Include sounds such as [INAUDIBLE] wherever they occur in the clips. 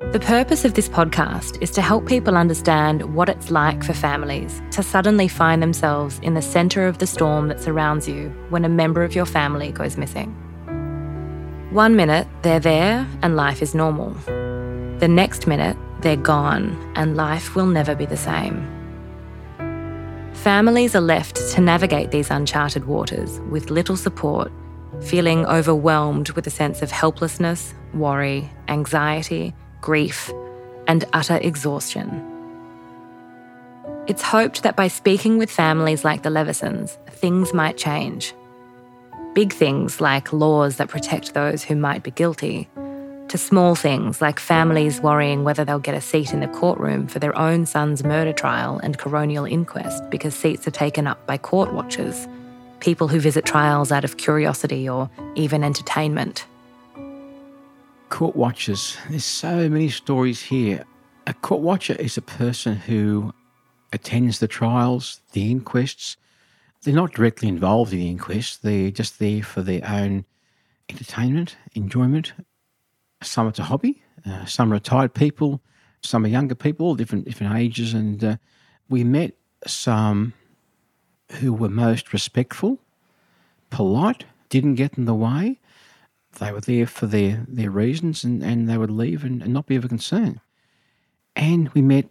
The purpose of this podcast is to help people understand what it's like for families to suddenly find themselves in the centre of the storm that surrounds you when a member of your family goes missing. One minute, they're there and life is normal. The next minute, they're gone and life will never be the same. Families are left to navigate these uncharted waters with little support, feeling overwhelmed with a sense of helplessness, worry, anxiety, grief, and utter exhaustion. It's hoped that by speaking with families like the Levesons, things might change. Big things like laws that protect those who might be guilty, to small things like families worrying whether they'll get a seat in the courtroom for their own son's murder trial and coronial inquest because seats are taken up by court watchers, people who visit trials out of curiosity or even entertainment. Court watchers. There's so many stories here. A court watcher is a person who attends the trials, the inquests. They're not directly involved in the inquest, they're just there for their own entertainment, enjoyment. Some it's a hobby, uh, some are retired people, some are younger people, different different ages, and uh, we met some who were most respectful, polite, didn't get in the way. They were there for their, their reasons and, and they would leave and, and not be of a concern. And we met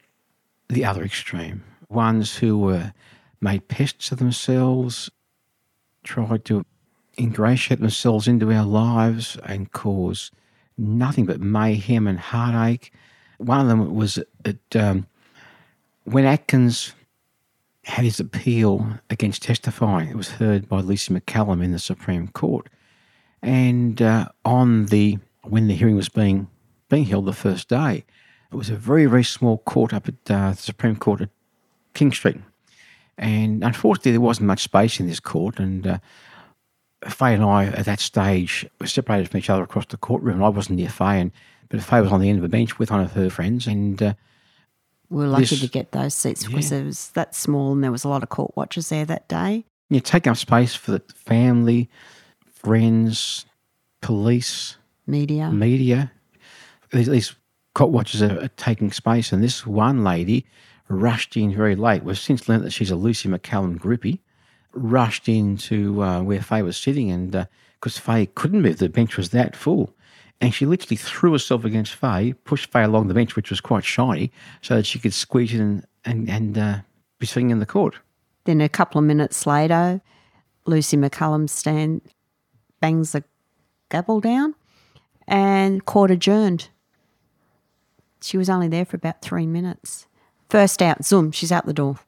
the other extreme ones who were made pests of themselves, tried to ingratiate themselves into our lives and cause nothing but mayhem and heartache. One of them was at, um, when Atkins had his appeal against testifying. It was heard by Lucy McCallum in the Supreme Court. And uh, on the when the hearing was being being held the first day, it was a very very small court up at uh, the Supreme Court at King Street, and unfortunately there wasn't much space in this court. And uh, Faye and I at that stage were separated from each other across the courtroom. I wasn't near Faye, and but Faye was on the end of a bench with one of her friends, and. Uh, we were lucky this- to get those seats because Yeah. it was that small and there was a lot of court watchers there that day. you take up space for the family, friends, police, Media. media. These, these court watchers are, are taking space, and this one lady rushed in very late. We've since learnt that she's a Lucy McCallum groupie. Rushed into uh, where Faye was sitting, and because Faye couldn't move, the bench was that full. And she literally threw herself against Faye, pushed Faye along the bench, which was quite shiny, so that she could squeeze in and, and uh, be sitting in the court. Then a couple of minutes later, Lucy McCallum stand bangs the gavel down and court adjourned. She was only there for about three minutes. First out, zoom, she's out the door.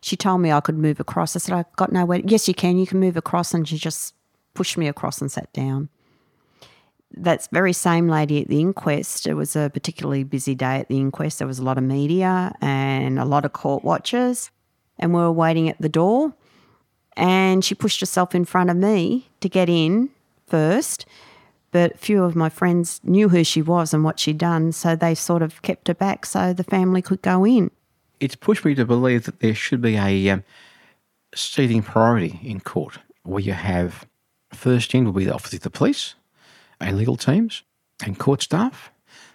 She told me I could move across. I said, I've got nowhere. Yes, you can. You can move across. And she just pushed me across and sat down. That very same lady at the inquest, it was a particularly busy day at the inquest. There was a lot of media and a lot of court watchers. And we were waiting at the door. And she pushed herself in front of me to get in first. But few of my friends knew who she was and what she'd done. So they sort of kept her back so the family could go in. it's pushed me to believe that there should be a um, seating priority in court where you have first in will be obviously the police and legal teams and court staff.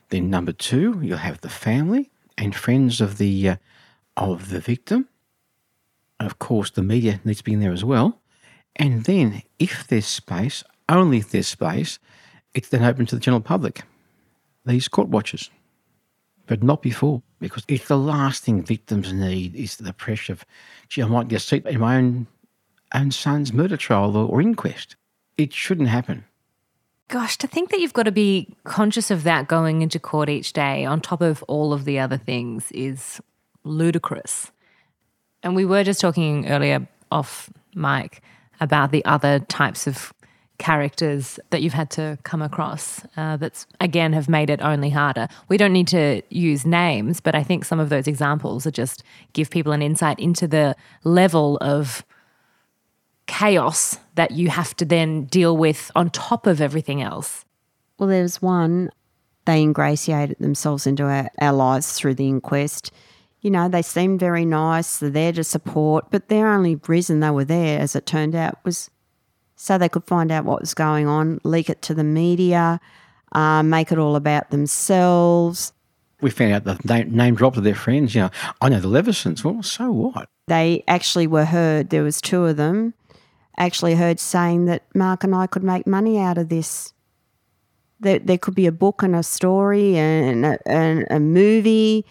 Then number two, you'll have the family and friends of the uh, of the victim. Of course, the media needs to be in there as well. And then, if there's space, only if there's space, it's then open to the general public. These court watchers, but not before. because if the last thing victims need is the pressure of, gee, I might get a seat in my own, own son's murder trial or, or inquest, it shouldn't happen. Gosh, to think that you've got to be conscious of that going into court each day on top of all of the other things is ludicrous. And we were just talking earlier off mic about the other types of characters that you've had to come across uh, that's again have made it only harder. We don't need to use names, but I think some of those examples are just give people an insight into the level of chaos that you have to then deal with on top of everything else. Well, there was one, they ingratiated themselves into our, our lives through the inquest. You know, they seemed very nice, they're there to support, but their only reason they were there, as it turned out, was so they could find out what was going on, leak it to the media, uh, make it all about themselves. We found out the name, name drop of their friends. You know, I know the Levesons. Well, so what? They actually were heard. There was two of them actually heard saying that Mark and I could make money out of this. There, there could be a book and a story and a, and a movie.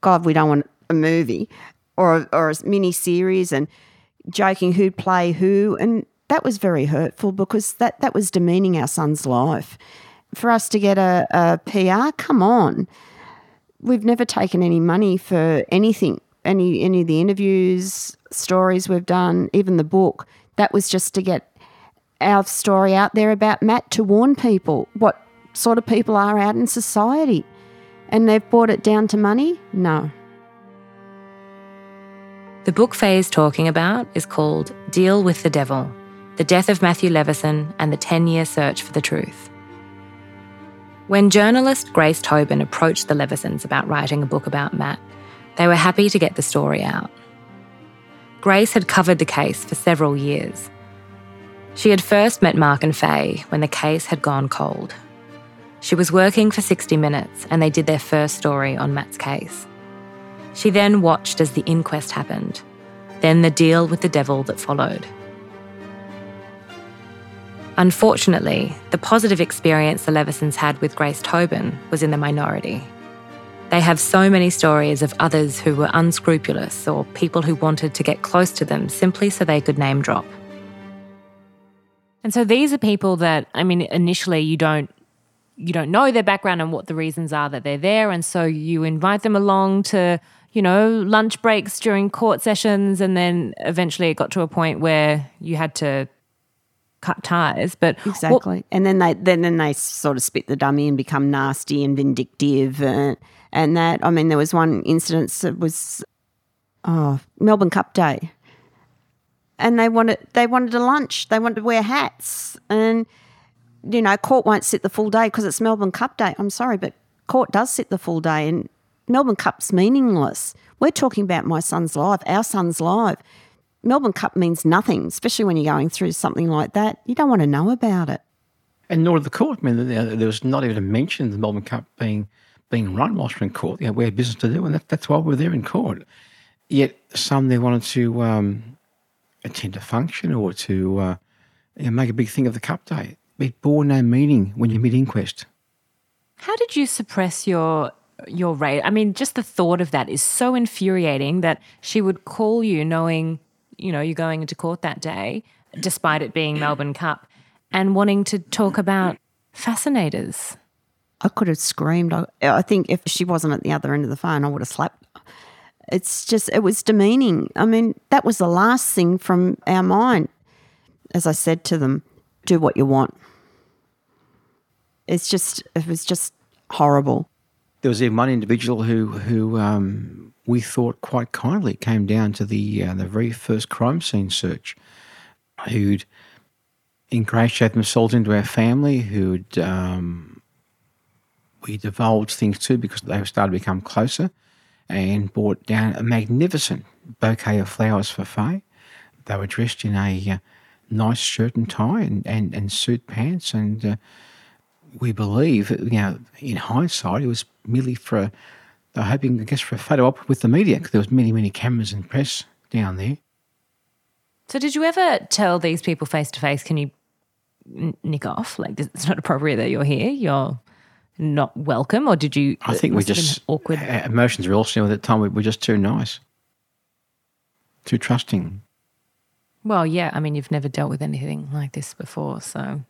God, we don't want a movie or or a mini series and joking who'd play who. And that was very hurtful because that, that was demeaning our son's life. For us to get a, a PR, come on. We've never taken any money for anything, any any of the interviews, stories we've done, even the book. That was just to get our story out there about Matt to warn people what sort of people are out in society. And they've brought it down to money? No. The book Faye is talking about is called Deal with the Devil The Death of Matthew Leveson and the 10 Year Search for the Truth. When journalist Grace Tobin approached the Levesons about writing a book about Matt, they were happy to get the story out. Grace had covered the case for several years. She had first met Mark and Faye when the case had gone cold. She was working for 60 Minutes and they did their first story on Matt's case. She then watched as the inquest happened, then the deal with the devil that followed. Unfortunately, the positive experience the Levesons had with Grace Tobin was in the minority. They have so many stories of others who were unscrupulous or people who wanted to get close to them simply so they could name drop. And so these are people that I mean initially you don't you don't know their background and what the reasons are that they're there. And so you invite them along to you know lunch breaks during court sessions. And then eventually it got to a point where you had to cut ties. But exactly. What, and then they then, then they sort of spit the dummy and become nasty and vindictive. And and that I mean there was one incident that was oh Melbourne Cup Day, and they wanted they wanted a lunch. They wanted to wear hats, and you know court won't sit the full day because it's Melbourne Cup Day. I'm sorry, but court does sit the full day, and Melbourne Cup's meaningless. We're talking about my son's life, our son's life. Melbourne Cup means nothing, especially when you're going through something like that. You don't want to know about it. And nor did the court. I mean, there was not even a mention of the Melbourne Cup being being run whilst we're in court. You know, we had business to do, and that, that's why we're there in court. Yet some they wanted to um, attend a function or to uh, you know, make a big thing of the Cup Day. It bore no meaning when you mid inquest. How did you suppress your your rage? I mean, just the thought of that is so infuriating that she would call you knowing, you know, you're going into court that day, despite it being Melbourne Cup, and wanting to talk about fascinators. I could have screamed. I, I think if she wasn't at the other end of the phone, I would have slapped. It's just, it was demeaning. I mean, that was the last thing from our mind. As I said to them, do what you want. It's just, it was just horrible. There was even one individual who, who um, we thought quite kindly came down to the uh, the very first crime scene search, who'd ingratiated themselves into our family, who'd um, we divulged things to because they started to become closer and brought down a magnificent bouquet of flowers for Faye. They were dressed in a uh, nice shirt and tie and, and, and suit pants. And uh, we believe, you know, in hindsight, it was merely for, they're hoping, I guess, for a photo op with the media because there was many, many cameras and press down there. So did you ever tell these people face to face, can you nick off? Like, it's not appropriate that you're here. You're not welcome, or did you? I think we must have been just awkward. Uh, emotions were all similar at the time. We were just too nice, too trusting. Well, yeah. I mean, you've never dealt with anything like this before, so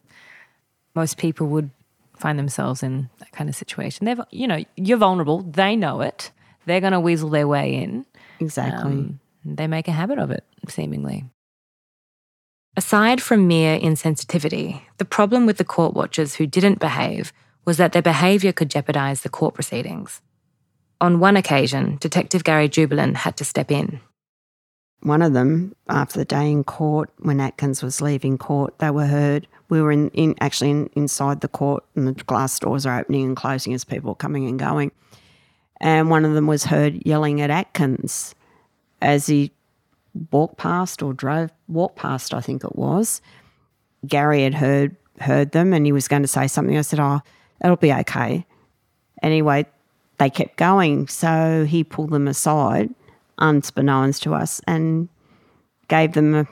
most people would find themselves in that kind of situation. They've, you know, you're vulnerable. They know it. They're going to weasel their way in. Exactly. Um, they make a habit of it, seemingly. Aside from mere insensitivity, the problem with the court watchers who didn't behave was that their behaviour could jeopardise the court proceedings. On one occasion, Detective Gary Jubelin had to step in. One of them, after the day in court, when Atkins was leaving court, they were heard. We were in, in actually in, inside the court, and the glass doors are opening and closing as people are coming and going. And one of them was heard yelling at Atkins as he walked past or drove walked past, I think it was. Gary had heard heard them, and he was going to say something. I said, "Oh, it'll be okay." Anyway, they kept going, so he pulled them aside unbeknownst to us and gave them a,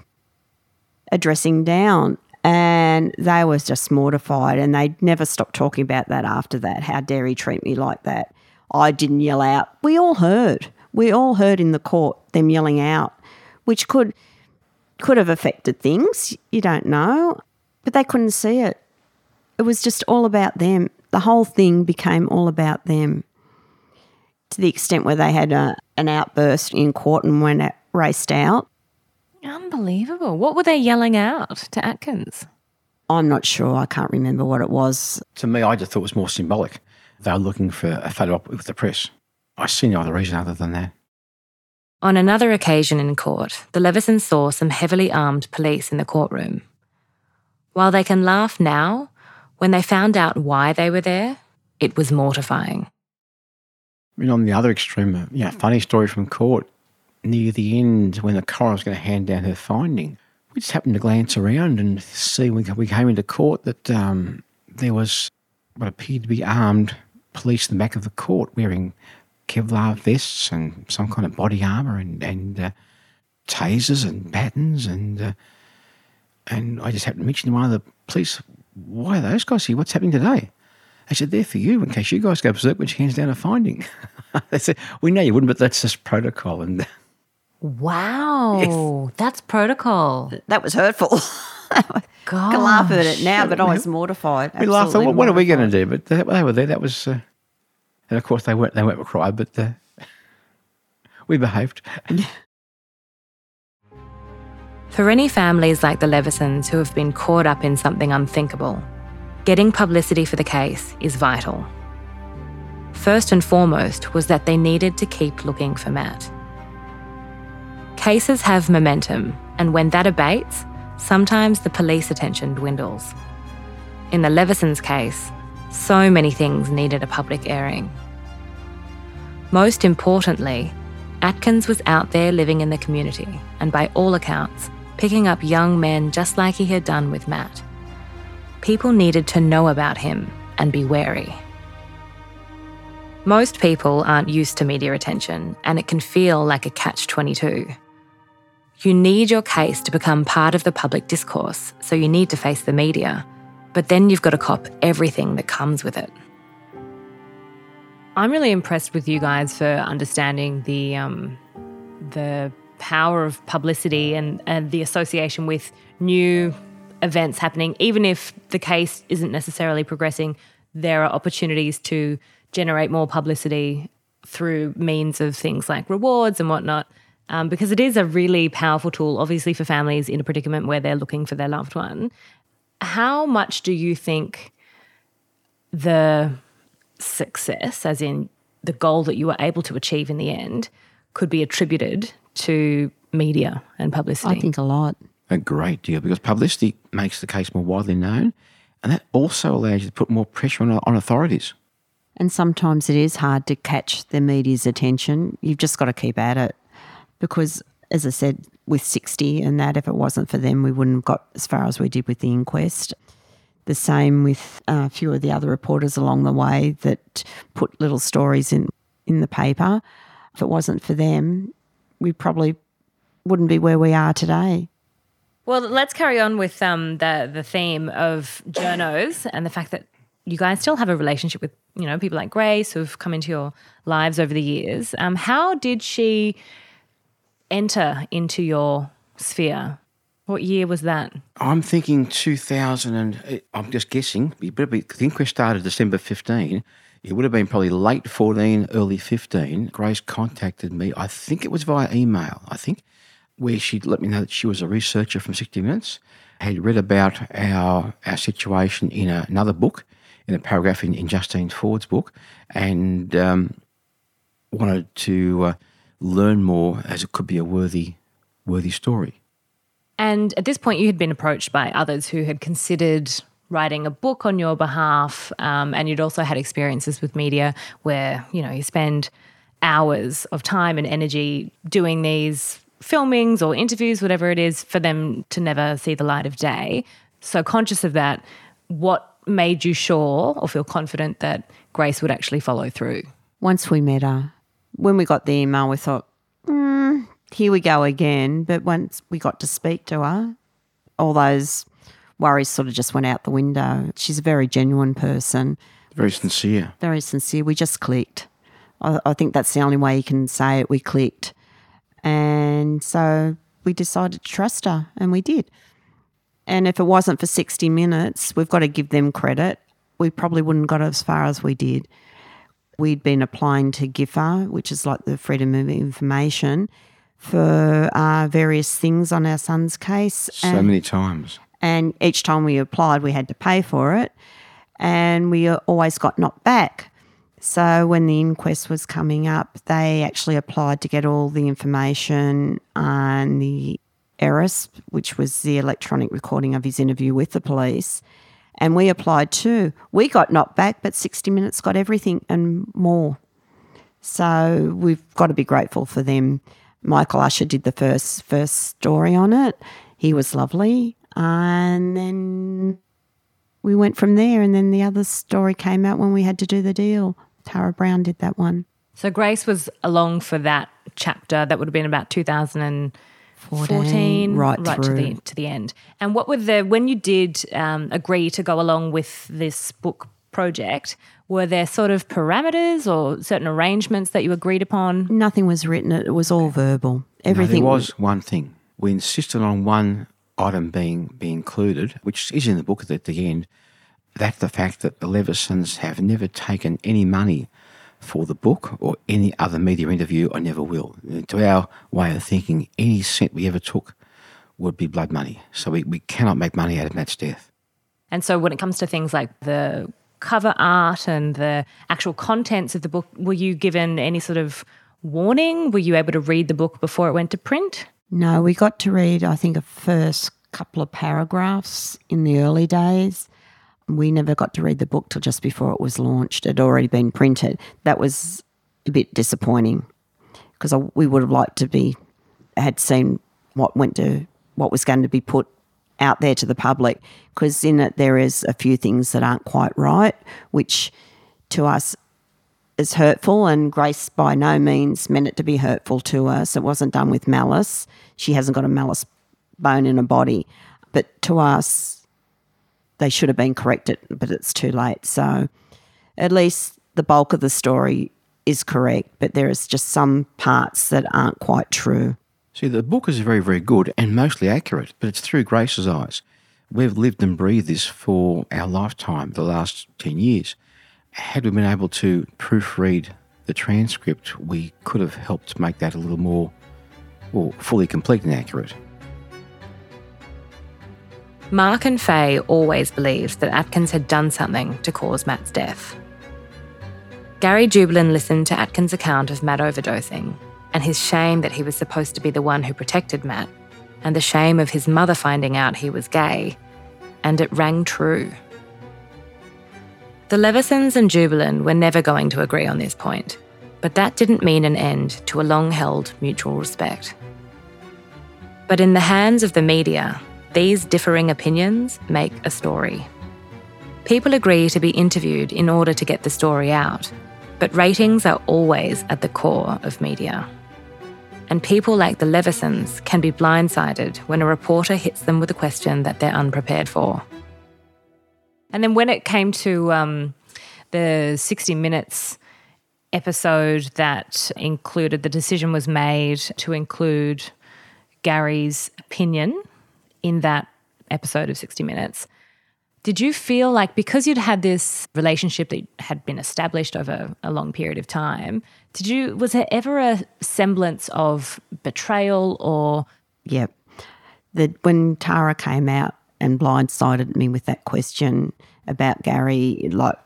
a dressing down. And they was just mortified and they never stopped talking about that after that. How dare he treat me like that? I didn't yell out. We all heard. We all heard in the court them yelling out, which could could have affected things. You don't know. But they couldn't see it. It was just all about them. The whole thing became all about them to the extent where they had a, an outburst in court and went out, raced out. Unbelievable. What were they yelling out to Atkins? I'm not sure. I can't remember what it was. To me, I just thought it was more symbolic. They were looking for a photo op with the press. I see no other reason other than that. On another occasion in court, the Levesons saw some heavily armed police in the courtroom. While they can laugh now, when they found out why they were there, it was mortifying. I mean, on the other extreme, uh, yeah, funny story from court. Near the end, when the coroner was going to hand down her finding, we just happened to glance around and see when we came into court that um, there was what appeared to be armed police in the back of the court wearing Kevlar vests and some kind of body armour and, and uh, tasers and batons. And, uh, and I just happened to mention to one of the police, why are those guys here? What's happening today? They said, they're for you in case you guys go berserk when she hands down a finding. [LAUGHS] they said, we know you wouldn't, but that's just protocol. And [LAUGHS] Wow, that's protocol. That was hurtful. I [LAUGHS] can laugh at it now, but I was mortified. we laughed. Thought, absolutely what, what are we going to do? But they, they were there. That was, uh, and of course they weren't. They weren't required, but uh, we behaved. For any families like the Levesons who have been caught up in something unthinkable, getting publicity for the case is vital. First and foremost was that they needed to keep looking for Matt. Cases have momentum, and when that abates, sometimes the police attention dwindles. In the Levesons case, so many things needed a public airing. Most importantly, Atkins was out there living in the community and, by all accounts, picking up young men just like he had done with Matt. People needed to know about him and be wary. Most people aren't used to media attention, and it can feel like a catch 22. You need your case to become part of the public discourse, so you need to face the media, but then you've got to cop everything that comes with it. I'm really impressed with you guys for understanding the um, the power of publicity and, and the association with new events happening. Even if the case isn't necessarily progressing, there are opportunities to generate more publicity through means of things like rewards and whatnot. Um, because it is a really powerful tool, obviously, for families in a predicament where they're looking for their loved one. How much do you think the success, as in the goal that you were able to achieve in the end, could be attributed to media and publicity? I think a lot. A great deal because publicity makes the case more widely known, and that also allows you to put more pressure on, on authorities. And sometimes it is hard to catch the media's attention. You've just got to keep at it because, as I said, with 60 and that, if it wasn't for them, we wouldn't have got as far as we did with the inquest. The same with uh, a few of the other reporters along the way that put little stories in, in the paper. If it wasn't for them, we probably wouldn't be where we are today. Well, let's carry on with um, the the theme of journos and the fact that you guys still have a relationship with, you know, people like Grace who've come into your lives over the years. Um, how did she enter into your sphere? What year was that? I'm thinking 2000 and I'm just guessing. The inquest started December 15. It would have been probably late 14, early 15. Grace contacted me. I think it was via email. I think where she'd let me know that she was a researcher from 60 Minutes, had read about our our situation in a, another book, in a paragraph in, in Justine Ford's book, and um, wanted to uh, learn more as it could be a worthy worthy story. And at this point, you had been approached by others who had considered writing a book on your behalf, um, and you'd also had experiences with media where you know you spend hours of time and energy doing these filmings or interviews, whatever it is, for them to never see the light of day. So conscious of that, what made you sure or feel confident that Grace would actually follow through? Once we met her, when we got the email, we thought, mm, here we go again. But once we got to speak to her, all those worries sort of just went out the window. She's a very genuine person. Very sincere. Very sincere. We just clicked. I, I think that's the only way you can say it. We clicked. And so we decided to trust her, and we did. And if it wasn't for 60 minutes, we've got to give them credit. We probably wouldn't have got as far as we did. We'd been applying to GIPA, which is like the Freedom of Information, for uh, various things on our son's case. So and, many times. And each time we applied, we had to pay for it. And we always got knocked back. So when the inquest was coming up, they actually applied to get all the information on the ERIS, which was the electronic recording of his interview with the police. And we applied too. We got knocked back, but 60 Minutes got everything and more. So we've got to be grateful for them. Michael Usher did the first first story on it. He was lovely. And then we went from there. And then the other story came out when we had to do the deal. Tara Brown did that one. So Grace was along for that chapter. That would have been about 2014, right, right to the to the end. And what were the when you did um, agree to go along with this book project? Were there sort of parameters or certain arrangements that you agreed upon? Nothing was written. It was all verbal. Everything no, there was one thing. We insisted on one item being being included, which is in the book at the end that the fact that the Levesons have never taken any money for the book or any other media interview, I never will. To our way of thinking, any cent we ever took would be blood money. So we, we cannot make money out of Matt's death. And so when it comes to things like the cover art and the actual contents of the book, were you given any sort of warning? Were you able to read the book before it went to print? No, we got to read, I think, a first couple of paragraphs in the early days we never got to read the book till just before it was launched. It had already been printed. That was a bit disappointing because we would have liked to be had seen what went to what was going to be put out there to the public because in it there is a few things that aren't quite right, which to us is hurtful. And Grace by no means meant it to be hurtful to us. It wasn't done with malice. She hasn't got a malice bone in her body, but to us they should have been corrected, but it's too late. So at least the bulk of the story is correct, but there is just some parts that aren't quite true. See, the book is very, very good and mostly accurate, but it's through Grace's eyes. We've lived and breathed this for our lifetime, the last 10 years. Had we been able to proofread the transcript, we could have helped make that a little more, well, fully complete and accurate. Mark and Faye always believed that Atkins had done something to cause Matt's death. Gary Jubelin listened to Atkins' account of Matt overdosing and his shame that he was supposed to be the one who protected Matt, and the shame of his mother finding out he was gay, and it rang true. The Levesons and Jubelin were never going to agree on this point, but that didn't mean an end to a long held mutual respect. But in the hands of the media, these differing opinions make a story. People agree to be interviewed in order to get the story out, but ratings are always at the core of media. And people like the Levesons can be blindsided when a reporter hits them with a question that they're unprepared for. And then when it came to um, the 60 Minutes episode that included the decision was made to include Gary's opinion in that episode of 60 Minutes. Did you feel like because you'd had this relationship that had been established over a long period of time, did you was there ever a semblance of betrayal or Yep. That when Tara came out and blindsided me with that question about Gary, like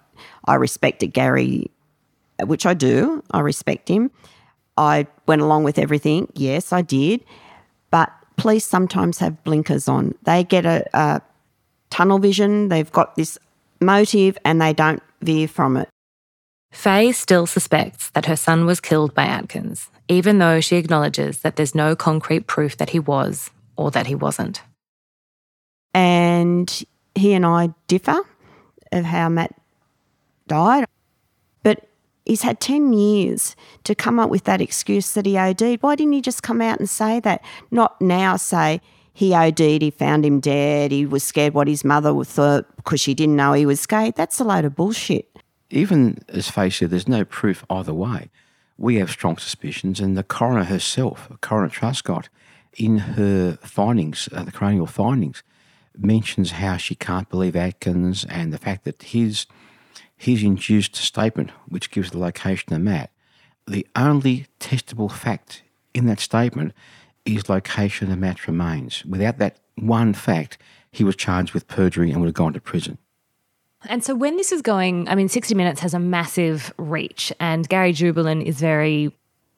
I respected Gary, which I do. I respect him. I went along with everything. Yes, I did. But police sometimes have blinkers on. They get a, a tunnel vision. They've got this motive and they don't veer from it. Faye still suspects that her son was killed by Atkins, even though she acknowledges that there's no concrete proof that he was or that he wasn't. And he and I differ of how Matt died. He's had 10 years to come up with that excuse that he OD'd. Why didn't he just come out and say that? Not now say he OD'd, he found him dead, he was scared what his mother thought because she didn't know he was scared. That's a load of bullshit. Even as said, there's no proof either way. We have strong suspicions, and the coroner herself, Coroner Truscott, in her findings, uh, the coronial findings, mentions how she can't believe Atkins and the fact that his his induced statement, which gives the location of Matt, the only testable fact in that statement is location of Matt's remains. Without that one fact, he was charged with perjury and would have gone to prison. And so when this is going, I mean, 60 Minutes has a massive reach, and Gary Jubelin is very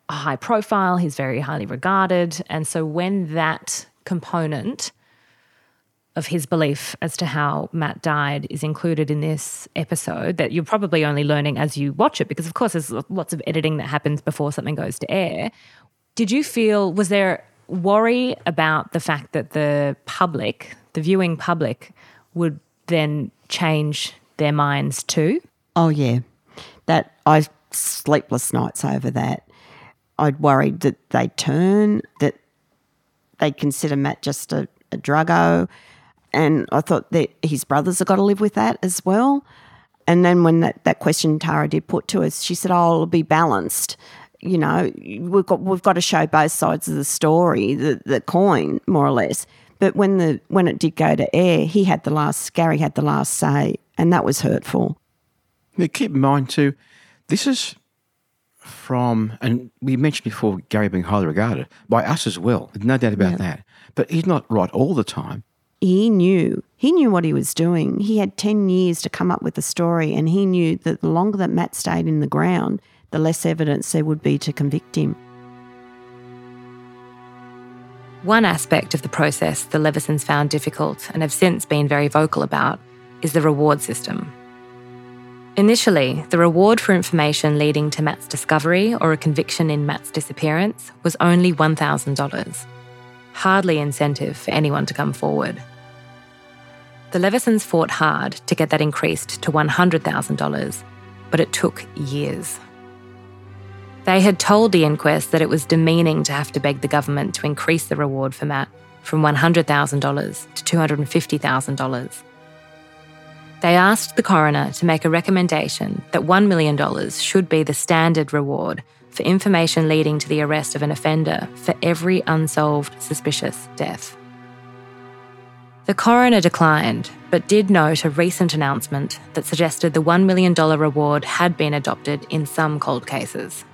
high profile, he's very highly regarded. And so when that component of his belief as to how Matt died is included in this episode that you're probably only learning as you watch it, because of course there's lots of editing that happens before something goes to air. Did you feel, was there worry about the fact that the public, the viewing public, would then change their minds too? Oh, yeah. That I sleepless nights over that. I'd worried that they'd turn, that they'd consider Matt just a, a druggo. And I thought that his brothers have got to live with that as well. And then when that, that question Tara did put to us, she said, Oh, it'll be balanced. You know, we've got we've got to show both sides of the story, the, the coin, more or less. But when the when it did go to air, he had the last Gary had the last say, and that was hurtful. Now, keep in mind too, this is from, and we mentioned before Gary being highly regarded by us as well. No doubt about that. But he's not right all the time. He knew he knew what he was doing. He had ten years to come up with a story, and he knew that the longer that Matt stayed in the ground, the less evidence there would be to convict him. One aspect of the process the Levesons found difficult and have since been very vocal about is the reward system. Initially, the reward for information leading to Matt's discovery or a conviction in Matt's disappearance was only $1,000. Hardly incentive for anyone to come forward. The Levesons fought hard to get that increased to $100,000, but it took years. They had told the inquest that it was demeaning to have to beg the government to increase the reward for Matt from $100,000 to $250,000. They asked the coroner to make a recommendation that $1 million should be the standard reward for information leading to the arrest of an offender for every unsolved suspicious death. The coroner declined, but did note a recent announcement that suggested the $1 million reward had been adopted in some cold cases.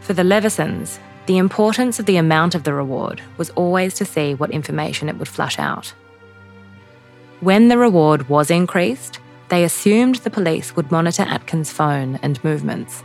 For the Levesons, the importance of the amount of the reward was always to see what information it would flush out. When the reward was increased, they assumed the police would monitor Atkins' phone and movements.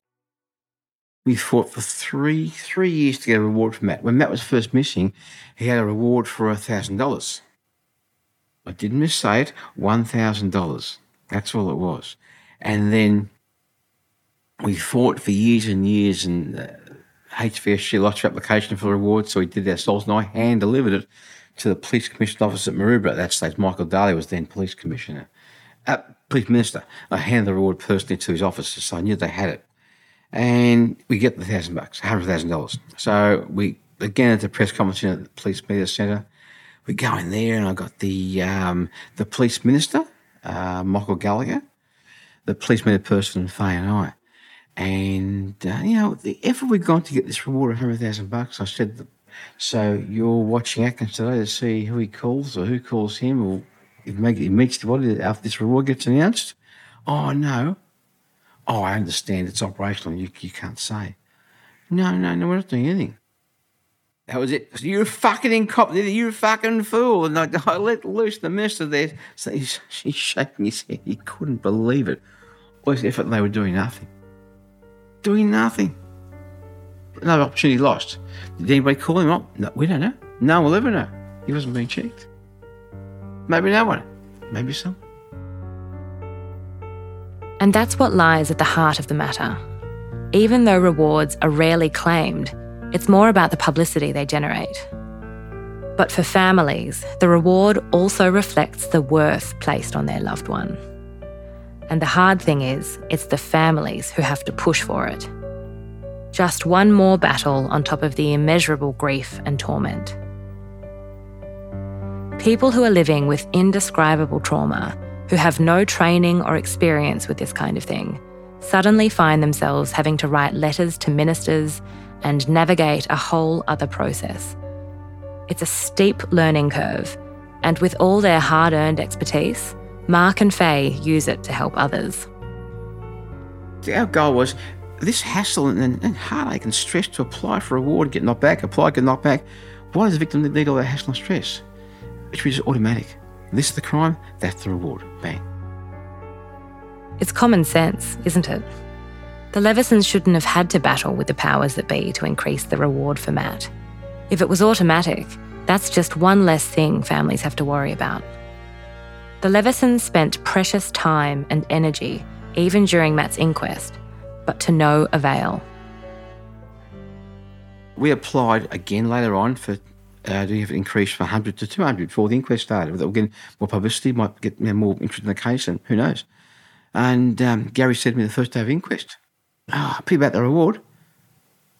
We fought for three three years to get a reward from Matt. When Matt was first missing, he had a reward for a thousand dollars. I didn't missay it, one thousand dollars. That's all it was. And then we fought for years and years, and uh, HVSG lost your application for the reward, so we did ourselves, and I hand delivered it to the police commissioner office at Maroubra at that stage. Michael Daley was then police commissioner, uh, police minister. I handed the reward personally to his office, so I knew they had it and we get the thousand bucks, hundred thousand dollars. So we again at the press conference at the police media centre, we go in there, and I got the um, the police minister, uh, Michael Gallacher, the police media person, Faye and I, and uh, you know the effort we've gone to get this reward of hundred thousand bucks. I said, so you're watching Atkins today to see who he calls or who calls him, or if he meets the body after this reward gets announced. Oh no, oh, I understand it's operational. You, you can't say. No, no, no, we're not doing anything. That was it. You're a fucking incompetent. You're a fucking fool. And I, I let loose the minister there. So he's, he's shaking his head. He couldn't believe it. All his effort, they were doing nothing. Doing nothing. Another opportunity lost. Did anybody call him up? No, we don't know. No one will ever know. He wasn't being checked. Maybe no one. Maybe some. And that's what lies at the heart of the matter. Even though rewards are rarely claimed, it's more about the publicity they generate. But for families, the reward also reflects the worth placed on their loved one. And the hard thing is, it's the families who have to push for it. Just one more battle on top of the immeasurable grief and torment. People who are living with indescribable trauma who have no training or experience with this kind of thing suddenly find themselves having to write letters to ministers and navigate a whole other process. It's a steep learning curve, and with all their hard earned expertise, Mark and Faye use it to help others. Our goal was this hassle and, and heartache and stress to apply for reward, get knocked back, apply, get knocked back. Why does the victim need all that hassle and stress? It should be just automatic. This is the crime, that's the reward. Bang. It's common sense, isn't it? The Levesons shouldn't have had to battle with the powers that be to increase the reward for Matt. If it was automatic, that's just one less thing families have to worry about. The Levesons spent precious time and energy, even during Matt's inquest, but to no avail. We applied again later on for uh, do you have increased from 100 to 200 before the inquest started? That will get more publicity, might get more interest in the case, and who knows. And um, Gary said to me the first day of inquest, oh, pity about the reward.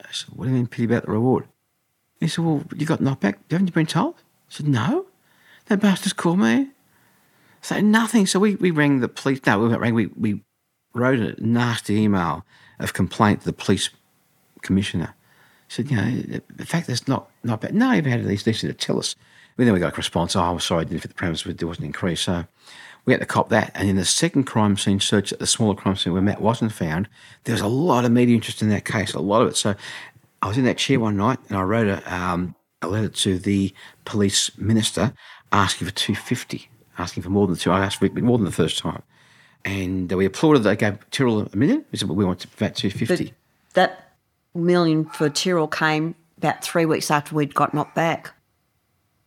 I said, what do you mean pity about the reward? He said, well, you got knocked back. Haven't you been told? I said, no. That bastard's called me. Said, nothing. So we, we rang the police. No, we rang. We, we wrote a nasty email of complaint to the police commissioner said, you know, the fact that it's not, not bad. No, you've had at least this to tell us. But then we got a response, oh, I'm sorry, I didn't fit the parameters, there wasn't an increase. So we had to cop that. And in the second crime scene search at the smaller crime scene where Matt wasn't found, there was a lot of media interest in that case, a lot of it. So I was in that chair one night and I wrote a, um, a letter to the police minister asking for 250, asking for more than two. I asked for more than the first time. And we applauded. They gave Tyrrell a million. We said, well, we want that 250. But that million for Tyrrell came about three weeks after we'd got knocked back.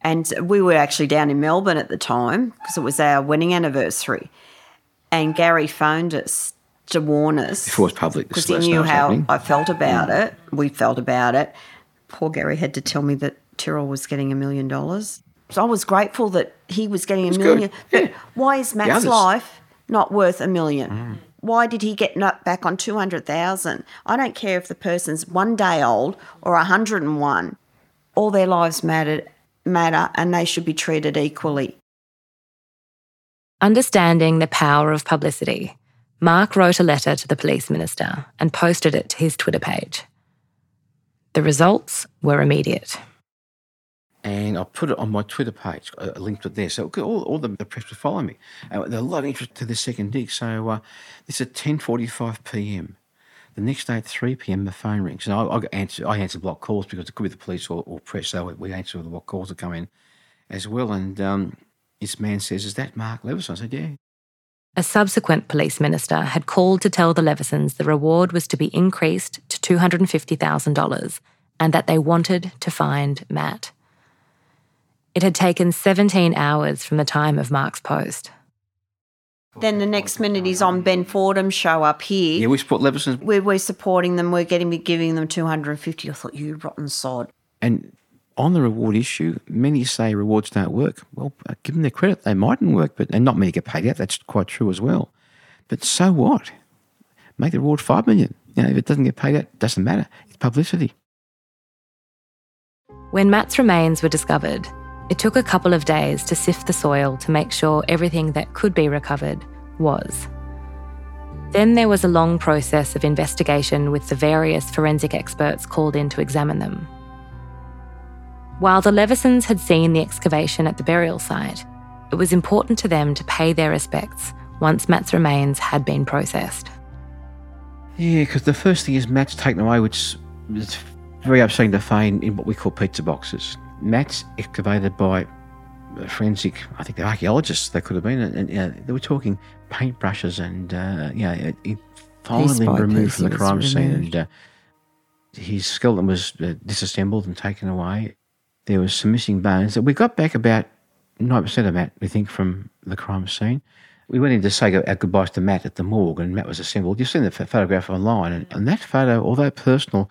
And we were actually down in Melbourne at the time because it was our wedding anniversary. And Gary phoned us to warn us. Before it was public. Because he knew how happening. I felt about mm. it. We felt about it. Poor Gary had to tell me that Tyrrell was getting a million dollars. So I was grateful that he was getting a million. good, But yeah. why is Matt's life not worth a million? Mm. Why did he get back on 200,000? I don't care if the person's one day old or 101. All their lives matter, matter and they should be treated equally. Understanding the power of publicity, Mark wrote a letter to the police minister and posted it to his Twitter page. The results were immediate. And I put it on my Twitter page, a a link to it there. So all, all the, the press were follow me. Uh, there was a lot of interest to the second dig. So uh, is at 10.45 p.m. The next day at 3 p.m. the phone rings. And I, I, answer, I answer block calls because it could be the police or, or press. So we, we answer the block calls that come in as well. And um, this man says, is that Mark Leveson? I said, yeah. A subsequent police minister had called to tell the Levesons the reward was to be increased to $250,000 and that they wanted to find Matt. It had taken 17 hours from the time of Mark's post. Then the next minute he's on Ben Fordham's show up here. Yeah, we support Leveson. We're, we're supporting them. We're getting giving them 250. I thought, you rotten sod. And on the reward issue, many say rewards don't work. Well, uh, give them their credit; they mightn't work, but and not many get paid out. That's quite true as well. But so what? Make the reward five million. You know, if it doesn't get paid out, it doesn't matter. It's publicity. When Matt's remains were discovered, it took a couple of days to sift the soil to make sure everything that could be recovered was. Then there was a long process of investigation with the various forensic experts called in to examine them. While the Levesons had seen the excavation at the burial site, it was important to them to pay their respects once Matt's remains had been processed. Yeah, because the first thing is Matt's taken away, which is very upsetting to find in what we call pizza boxes. Matt's excavated by forensic, I think they're archaeologists, they could have been, and, and they were talking paintbrushes and, uh, you know, it, it finally removed from the crime scene. And uh, his skeleton was uh, disassembled and taken away. There was some missing bones. We got back about 9% of Matt, we think, from the crime scene. We went in to say our goodbyes to Matt at the morgue, and Matt was assembled. You've seen the ph- photograph online, and, and that photo, although personal,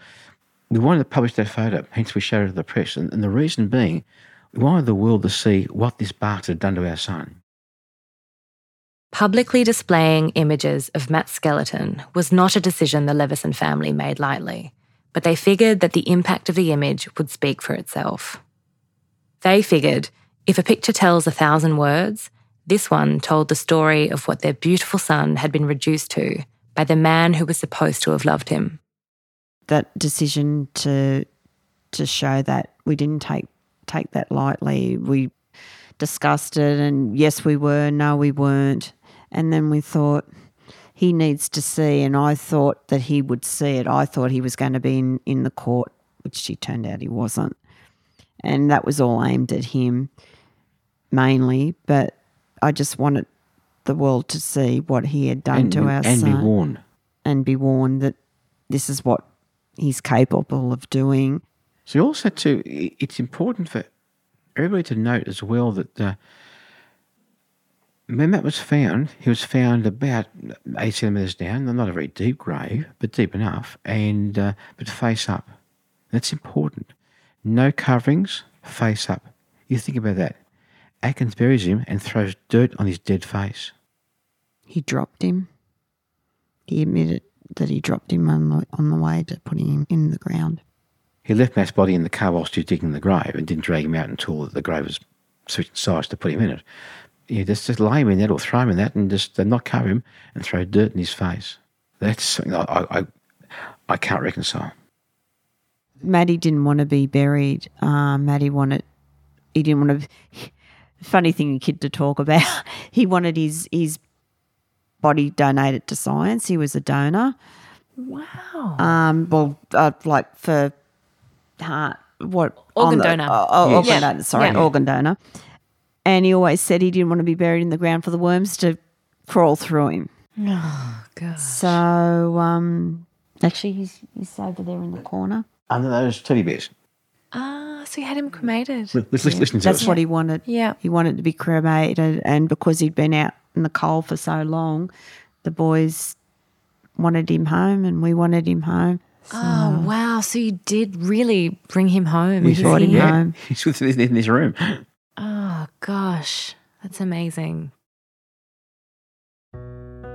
we wanted to publish that photo, hence we showed it to the press. And, and the reason being, we wanted the world to see what this bastard had done to our son. Publicly displaying images of Matt's skeleton was not a decision the Leveson family made lightly, but they figured that the impact of the image would speak for itself. They figured if a picture tells a thousand words, this one told the story of what their beautiful son had been reduced to by the man who was supposed to have loved him. That decision to to show that we didn't take take that lightly. We discussed it, and yes, we were. No, we weren't. And then we thought he needs to see, and I thought that he would see it. I thought he was going to be in, in the court, which he turned out he wasn't. And that was all aimed at him mainly, but I just wanted the world to see what he had done and, to our and son be warned. and be warned that this is what he's capable of doing. So also too, it's important for everybody to note as well that uh, when Matt was found, he was found about eight centimetres down, not a very deep grave, but deep enough, and uh, but face up. That's important. No coverings, face up. You think about that. Atkins buries him and throws dirt on his dead face. He dropped him. He admitted that he dropped him on the, on the way to putting him in the ground. He left Matt's body in the car whilst he was digging the grave and didn't drag him out until the grave was sufficient size to put him in it. Yeah, just, just lay him in that or throw him in that and just uh, not cover him and throw dirt in his face. That's something I, I, I, I can't reconcile. Matty didn't want to be buried. Uh, Matty wanted, he didn't want to. [LAUGHS] Funny thing, a kid to talk about. [LAUGHS] He wanted his his body donated to science. He was a donor. Wow. Um, well, uh, like for heart, what Organ the- donor. Oh, oh, Yes. organ Yeah. donor. Sorry, Yeah. organ donor. And he always said he didn't want to be buried in the ground for the worms to crawl through him. Oh, God. So, um, actually, he's he's over there in the corner. Under those teddy bears. Ah, so you had him cremated. Li- Listen, listen to That's us. what he wanted. Yeah. He wanted to be cremated, and because he'd been out in the coal for so long, the boys wanted him home, and we wanted him home. Oh, wow. So you did really bring him home. We brought him yeah, home. [LAUGHS] he's within in his room. Oh, Oh, gosh. That's amazing.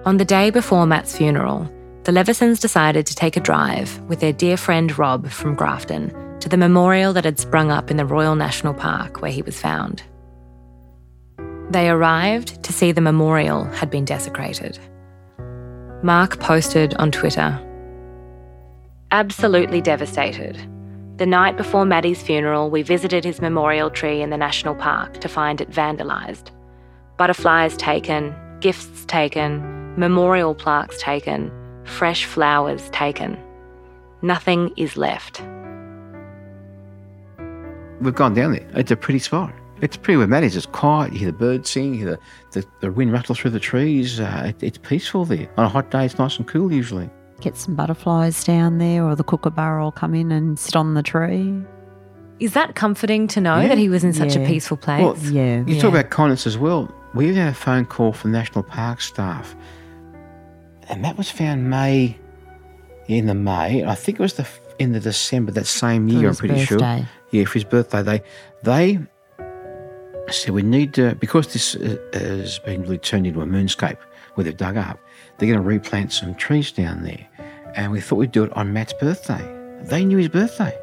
On the day before Matt's funeral, the Levesons decided to take a drive with their dear friend Rob from Grafton to the memorial that had sprung up in the Royal National Park where he was found. They arrived to see the memorial had been desecrated. Mark posted on Twitter Absolutely devastated. The night before Matty's funeral, we visited his memorial tree in the national park to find it vandalised. Butterflies taken, gifts taken, memorial plaques taken, fresh flowers taken. Nothing is left. We've gone down there. It's a pretty spot. It's pretty where Matty's. It's quiet. You hear the birds sing, you hear the, the, the wind rattle through the trees. Uh, it, it's peaceful there. On a hot day, it's nice and cool usually. Get some butterflies down there, or the kookaburra will come in and sit on the tree. Is that comforting to know Yeah. that he was in such a peaceful place? Well, Yeah. You Yeah. talk about kindness as well. We even had a phone call from National Park staff, and that was found May, in the May. I think it was the f- in the December that same year. I'm his pretty sure. Yeah, for his birthday. They they said we need to because this uh, has been really turned into a moonscape where they've dug up. They're going to replant some trees down there, and we thought we'd do it on Matt's birthday. They knew his birthday,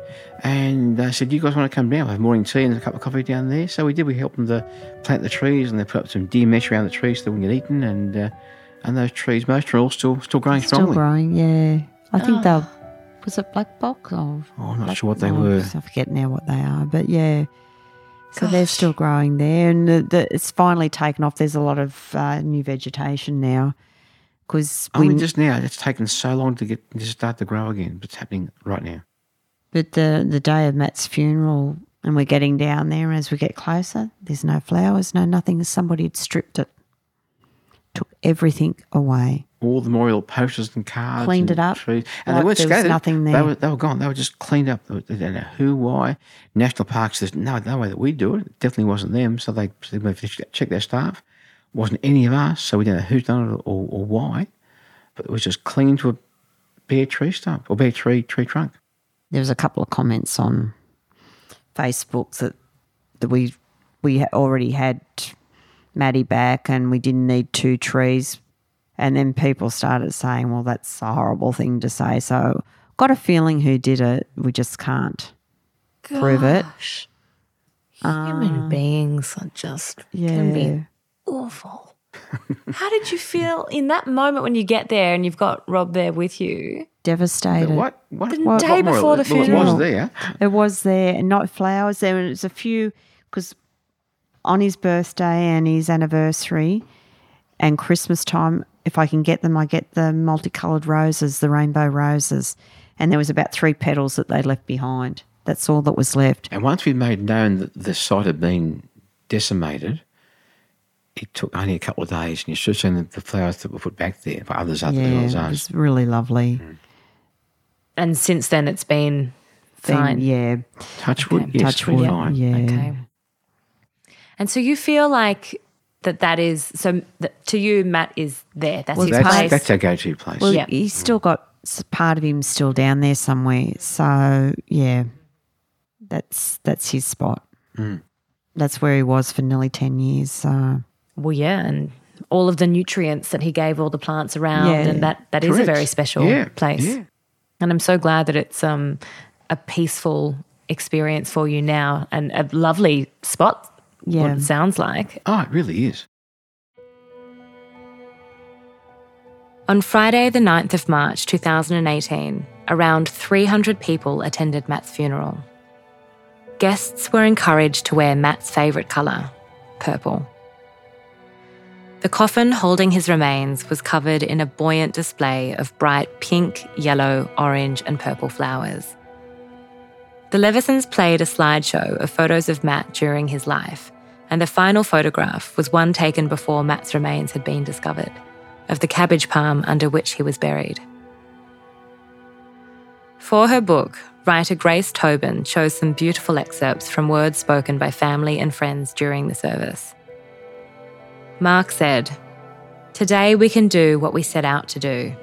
and they said, "You guys want to come down? We'll have morning tea and a cup of coffee down there." So we did. We helped them to plant the trees, and they put up some deer mesh around the trees so they wouldn't get eaten, and uh, and those trees, most are all still still growing Still strongly. growing, yeah. I think they'll. Was it black box or? Oh, I'm not black- sure what they oh, were. I forget now what they are, but yeah. So they're still growing there, and the, the, it's finally taken off. There's a lot of uh, new vegetation now because I mean, just now it's taken so long to get to start to grow again, but it's happening right now. but the the day of Matt's funeral, and we're getting down there, and as we get closer, there's no flowers, no nothing. Somebody had stripped it, took everything away. all the memorial posters and cards, Cleaned and it up, trees. and like they weren't there was scattered. nothing They were they were gone. They were just cleaned up. They don't know who, why. National parks. There's no no way that we do it. It definitely wasn't them. So they so they checked their staff. wasn't any of us. So we don't know who's done it or, or why. But it was just clean to a bare tree stump or bare tree tree trunk. there was a couple of comments on Facebook that that we we already had Matty back and we didn't need two trees, and then people started saying, "Well, that's a horrible thing to say." So, got a feeling who did it. We just can't prove it. Gosh. Human um, beings are just can be awful. [LAUGHS] How did you feel in that moment when you get there and you've got Rob there with you? devastated. What what, The what, day what before the well, It funeral. was there. It was there, and not flowers. There was a few because on his birthday and his anniversary and Christmas time, if I can get them, I get the multicolored roses, the rainbow roses, and there was about three petals that they left behind. That's all that was left. And once we made known that the site had been decimated, it took only a couple of days, and you should have seen the, the flowers that were put back there for others other Yeah, than it ours. was really lovely. Mm. And since then, it's been Been- fine. yeah, Touch wood, yes, touch we're wood. fine. Yeah. Okay. And so you feel like that that is so th- to you, Matt is there. That's Well, his That's, place. that's our go-to place. Well, Yeah. he's still got part of him still down there somewhere. So yeah, that's that's his spot. That's where he was for nearly ten years. So well, yeah, and all of the nutrients that he gave all the plants around, Yeah. and that that is a very special Yeah, place. yeah. And I'm so glad that it's um a peaceful experience for you now, and a lovely spot. What Yeah. it sounds like. oh, it really is. On Friday, the 9th of March 2018, around 300 people attended Matt's funeral. Guests were encouraged to wear Matt's favourite colour, purple. The coffin holding his remains was covered in a buoyant display of bright pink, yellow, orange, and purple flowers. The Levesons played a slideshow of photos of Matt during his life, and the final photograph was one taken before Matt's remains had been discovered of the cabbage palm under which he was buried. For her book, writer Grace Tobin chose some beautiful excerpts from words spoken by family and friends during the service. Mark said, Today we can do what we set out to do.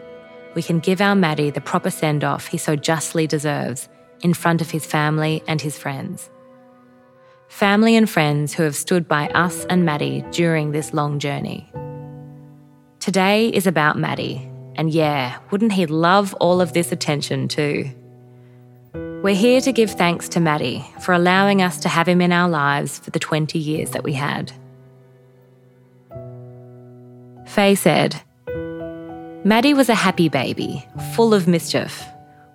We can give our Matty the proper send off he so justly deserves in front of his family and his friends. Family and friends who have stood by us and Matty during this long journey. Today is about Matty, and yeah, wouldn't he love all of this attention too? We're here to give thanks to Matty for allowing us to have him in our lives for the 20 years that we had. Faye said, Matty was a happy baby, full of mischief.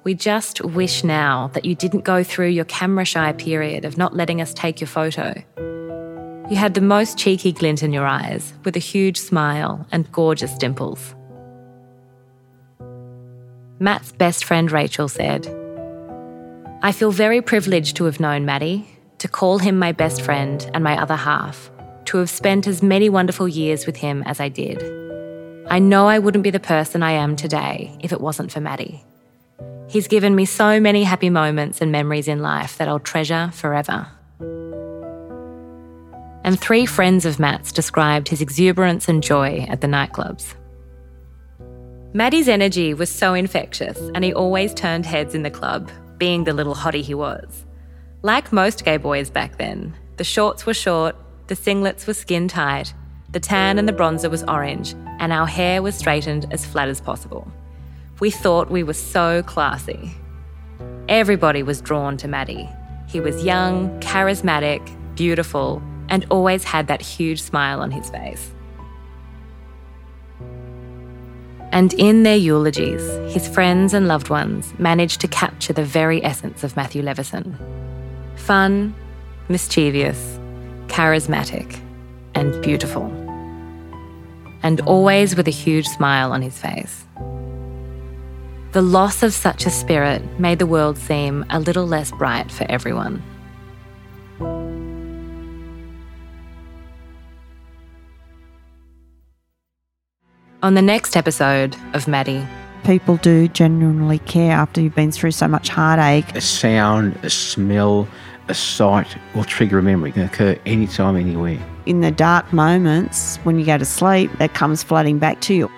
We just wish now that you didn't go through your camera shy period of not letting us take your photo. You had the most cheeky glint in your eyes, with a huge smile and gorgeous dimples. Matt's best friend Rachel said, I feel very privileged to have known Matty, to call him my best friend and my other half, to have spent as many wonderful years with him as I did. I know I wouldn't be the person I am today if it wasn't for Matty. He's given me so many happy moments and memories in life that I'll treasure forever. And three friends of Matt's described his exuberance and joy at the nightclubs. Matty's energy was so infectious, and he always turned heads in the club, being the little hottie he was. Like most gay boys back then, the shorts were short, the singlets were skin tight, the tan and the bronzer was orange, and our hair was straightened as flat as possible. We thought we were so classy. Everybody was drawn to Matty. He was young, charismatic, beautiful, and always had that huge smile on his face. And in their eulogies, his friends and loved ones managed to capture the very essence of Matthew Leveson fun, mischievous, charismatic, and beautiful. And always with a huge smile on his face. The loss of such a spirit made the world seem a little less bright for everyone. On the next episode of Matty, People do genuinely care after you've been through so much heartache. A sound, a smell, a sight will trigger a memory. It can occur anytime, anywhere. In the dark moments when you go to sleep, that comes flooding back to you.